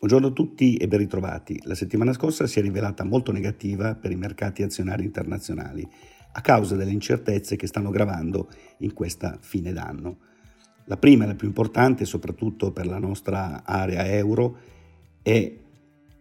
Buongiorno a tutti e ben ritrovati. La settimana scorsa si è rivelata molto negativa per i mercati azionari internazionali a causa delle incertezze che stanno gravando in questa fine d'anno. La prima e la più importante, soprattutto per la nostra area euro, è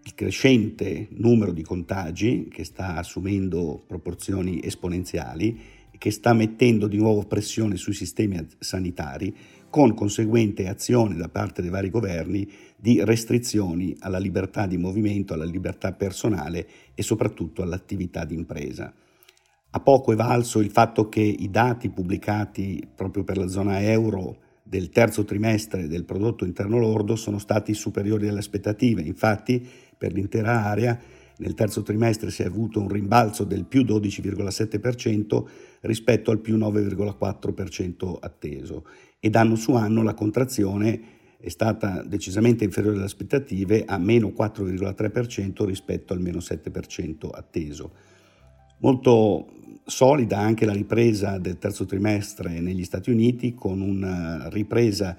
il crescente numero di contagi che sta assumendo proporzioni esponenziali e che sta mettendo di nuovo pressione sui sistemi sanitari con conseguente azione da parte dei vari governi di restrizioni alla libertà di movimento, alla libertà personale e soprattutto all'attività di impresa. A poco è valso il fatto che i dati pubblicati proprio per la zona euro del terzo trimestre del prodotto interno lordo sono stati superiori alle aspettative. Infatti, per l'intera area, nel terzo trimestre si è avuto un rimbalzo del più 12,7% rispetto al più 9,4% atteso ed anno su anno la contrazione è stata decisamente inferiore alle aspettative a meno 4,3% rispetto al meno 7% atteso. Molto solida anche la ripresa del terzo trimestre negli Stati Uniti con una ripresa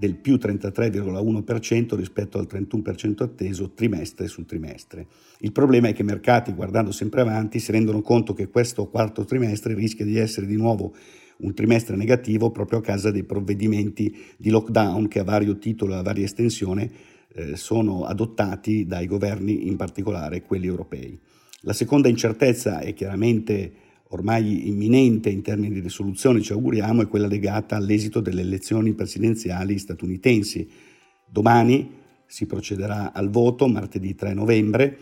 del più 33,1% rispetto al 31% atteso trimestre su trimestre. Il problema è che i mercati, guardando sempre avanti, si rendono conto che questo quarto trimestre rischia di essere di nuovo un trimestre negativo proprio a causa dei provvedimenti di lockdown che a vario titolo e a varia estensione eh, sono adottati dai governi, in particolare quelli europei. La seconda incertezza è chiaramente ormai imminente in termini di risoluzione, ci auguriamo, è quella legata all'esito delle elezioni presidenziali statunitensi. Domani si procederà al voto, martedì 3 novembre,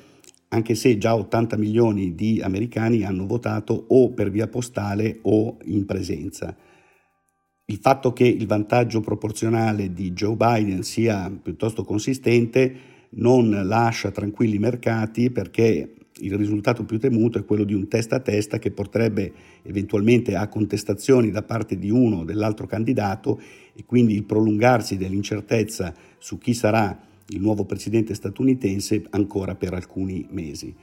anche se già 80 milioni di americani hanno votato o per via postale o in presenza. Il fatto che il vantaggio proporzionale di Joe Biden sia piuttosto consistente non lascia tranquilli i mercati perché il risultato più temuto è quello di un testa a testa che porterebbe eventualmente a contestazioni da parte di uno o dell'altro candidato e quindi il prolungarsi dell'incertezza su chi sarà il nuovo presidente statunitense ancora per alcuni mesi.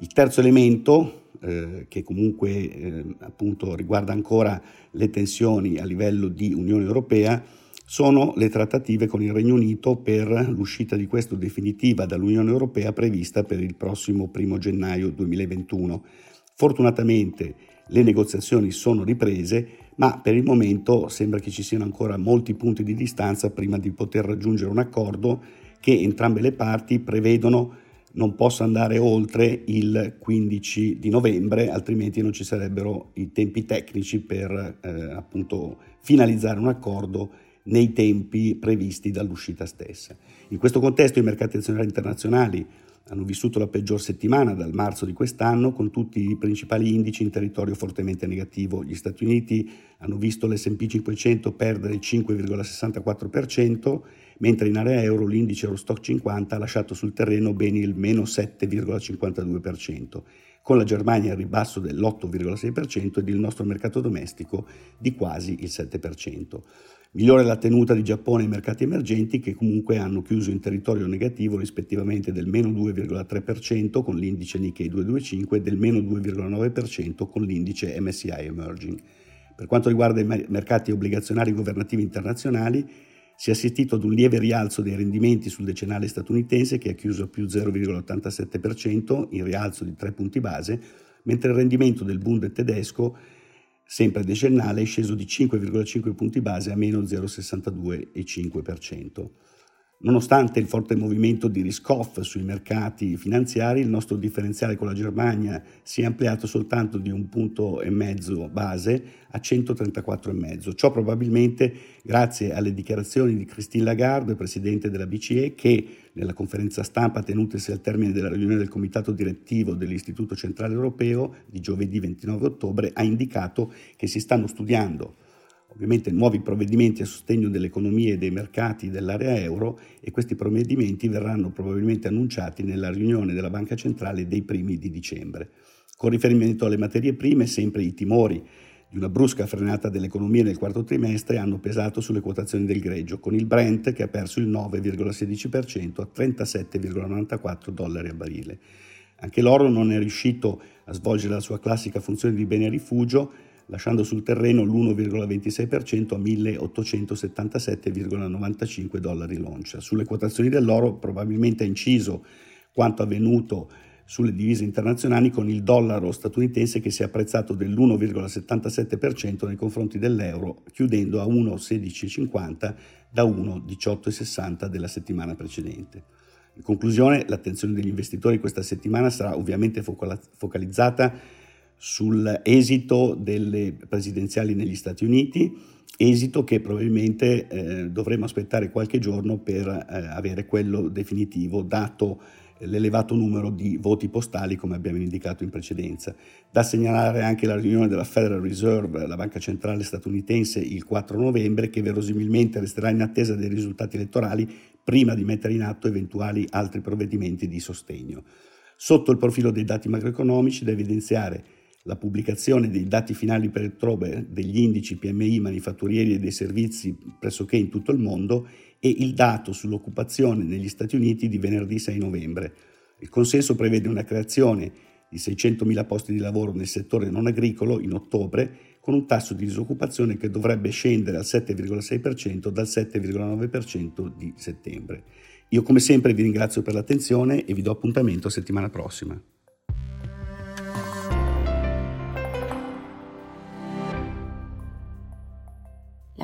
Il terzo elemento, eh, che comunque eh, riguarda ancora le tensioni a livello di Unione Europea, sono le trattative con il Regno Unito per l'uscita di questo definitiva dall'Unione Europea prevista per il prossimo 1 gennaio 2021. Fortunatamente le negoziazioni sono riprese, ma per il momento sembra che ci siano ancora molti punti di distanza prima di poter raggiungere un accordo che entrambe le parti prevedono non possa andare oltre il 15 di novembre, altrimenti non ci sarebbero i tempi tecnici per eh, appunto finalizzare un accordo nei tempi previsti dall'uscita stessa. In questo contesto i mercati azionari internazionali hanno vissuto la peggior settimana dal marzo di quest'anno con tutti i principali indici in territorio fortemente negativo. Gli Stati Uniti hanno visto l'S&P 500 perdere il 5,64%, mentre in area euro l'indice Eurostock 50 ha lasciato sul terreno bene il meno 7,52%, con la Germania al ribasso dell'8,6% ed il nostro mercato domestico di quasi il 7%. Migliore la tenuta di Giappone e mercati emergenti che comunque hanno chiuso in territorio negativo rispettivamente del meno 2,3% con l'indice Nikkei 225 e del meno 2,9% con l'indice MSCI Emerging. Per quanto riguarda i mercati obbligazionari governativi internazionali, si è assistito ad un lieve rialzo dei rendimenti sul decennale statunitense che ha chiuso a più 0,87% in rialzo di 3 punti base, mentre il rendimento del Bund tedesco sempre decennale, è sceso di 5,5 punti base a meno 0,62,5%. Nonostante il forte movimento di risk-off sui mercati finanziari, il nostro differenziale con la Germania si è ampliato soltanto di un punto e mezzo base a 134,5. Ciò probabilmente grazie alle dichiarazioni di Christine Lagarde, presidente della BCE, che nella conferenza stampa tenutasi al termine della riunione del comitato direttivo dell'Istituto Centrale Europeo di giovedì 29 ottobre, ha indicato che si stanno studiando ovviamente nuovi provvedimenti a sostegno dell'economia e dei mercati dell'area euro e questi provvedimenti verranno probabilmente annunciati nella riunione della Banca Centrale dei primi di dicembre. Con riferimento alle materie prime, sempre i timori di una brusca frenata dell'economia nel quarto trimestre hanno pesato sulle quotazioni del greggio, con il Brent che ha perso il 9,16% a 37,94 dollari a barile. Anche l'oro non è riuscito a svolgere la sua classica funzione di bene rifugio, lasciando sul terreno l'1,26% a 1877,95 dollari l'oncia. Sulle quotazioni dell'oro probabilmente ha inciso quanto avvenuto sulle divise internazionali con il dollaro statunitense che si è apprezzato dell'1,77% nei confronti dell'euro, chiudendo a 1,1650 da 1,1860 della settimana precedente. In conclusione, l'attenzione degli investitori questa settimana sarà ovviamente focalizzata sull'esito delle presidenziali negli Stati Uniti, esito che probabilmente eh, dovremo aspettare qualche giorno per eh, avere quello definitivo, dato l'elevato numero di voti postali come abbiamo indicato in precedenza. Da segnalare anche la riunione della Federal Reserve, la banca centrale statunitense, il 4 novembre, che verosimilmente resterà in attesa dei risultati elettorali prima di mettere in atto eventuali altri provvedimenti di sostegno. Sotto il profilo dei dati macroeconomici da evidenziare la pubblicazione dei dati finali per ottobre degli indici PMI manifatturieri e dei servizi pressoché in tutto il mondo e il dato sull'occupazione negli Stati Uniti di venerdì 6 novembre. Il consenso prevede una creazione di 600.000 posti di lavoro nel settore non agricolo in ottobre, con un tasso di disoccupazione che dovrebbe scendere al 7,6% dal 7,9% di settembre. Io come sempre vi ringrazio per l'attenzione e vi do appuntamento settimana prossima.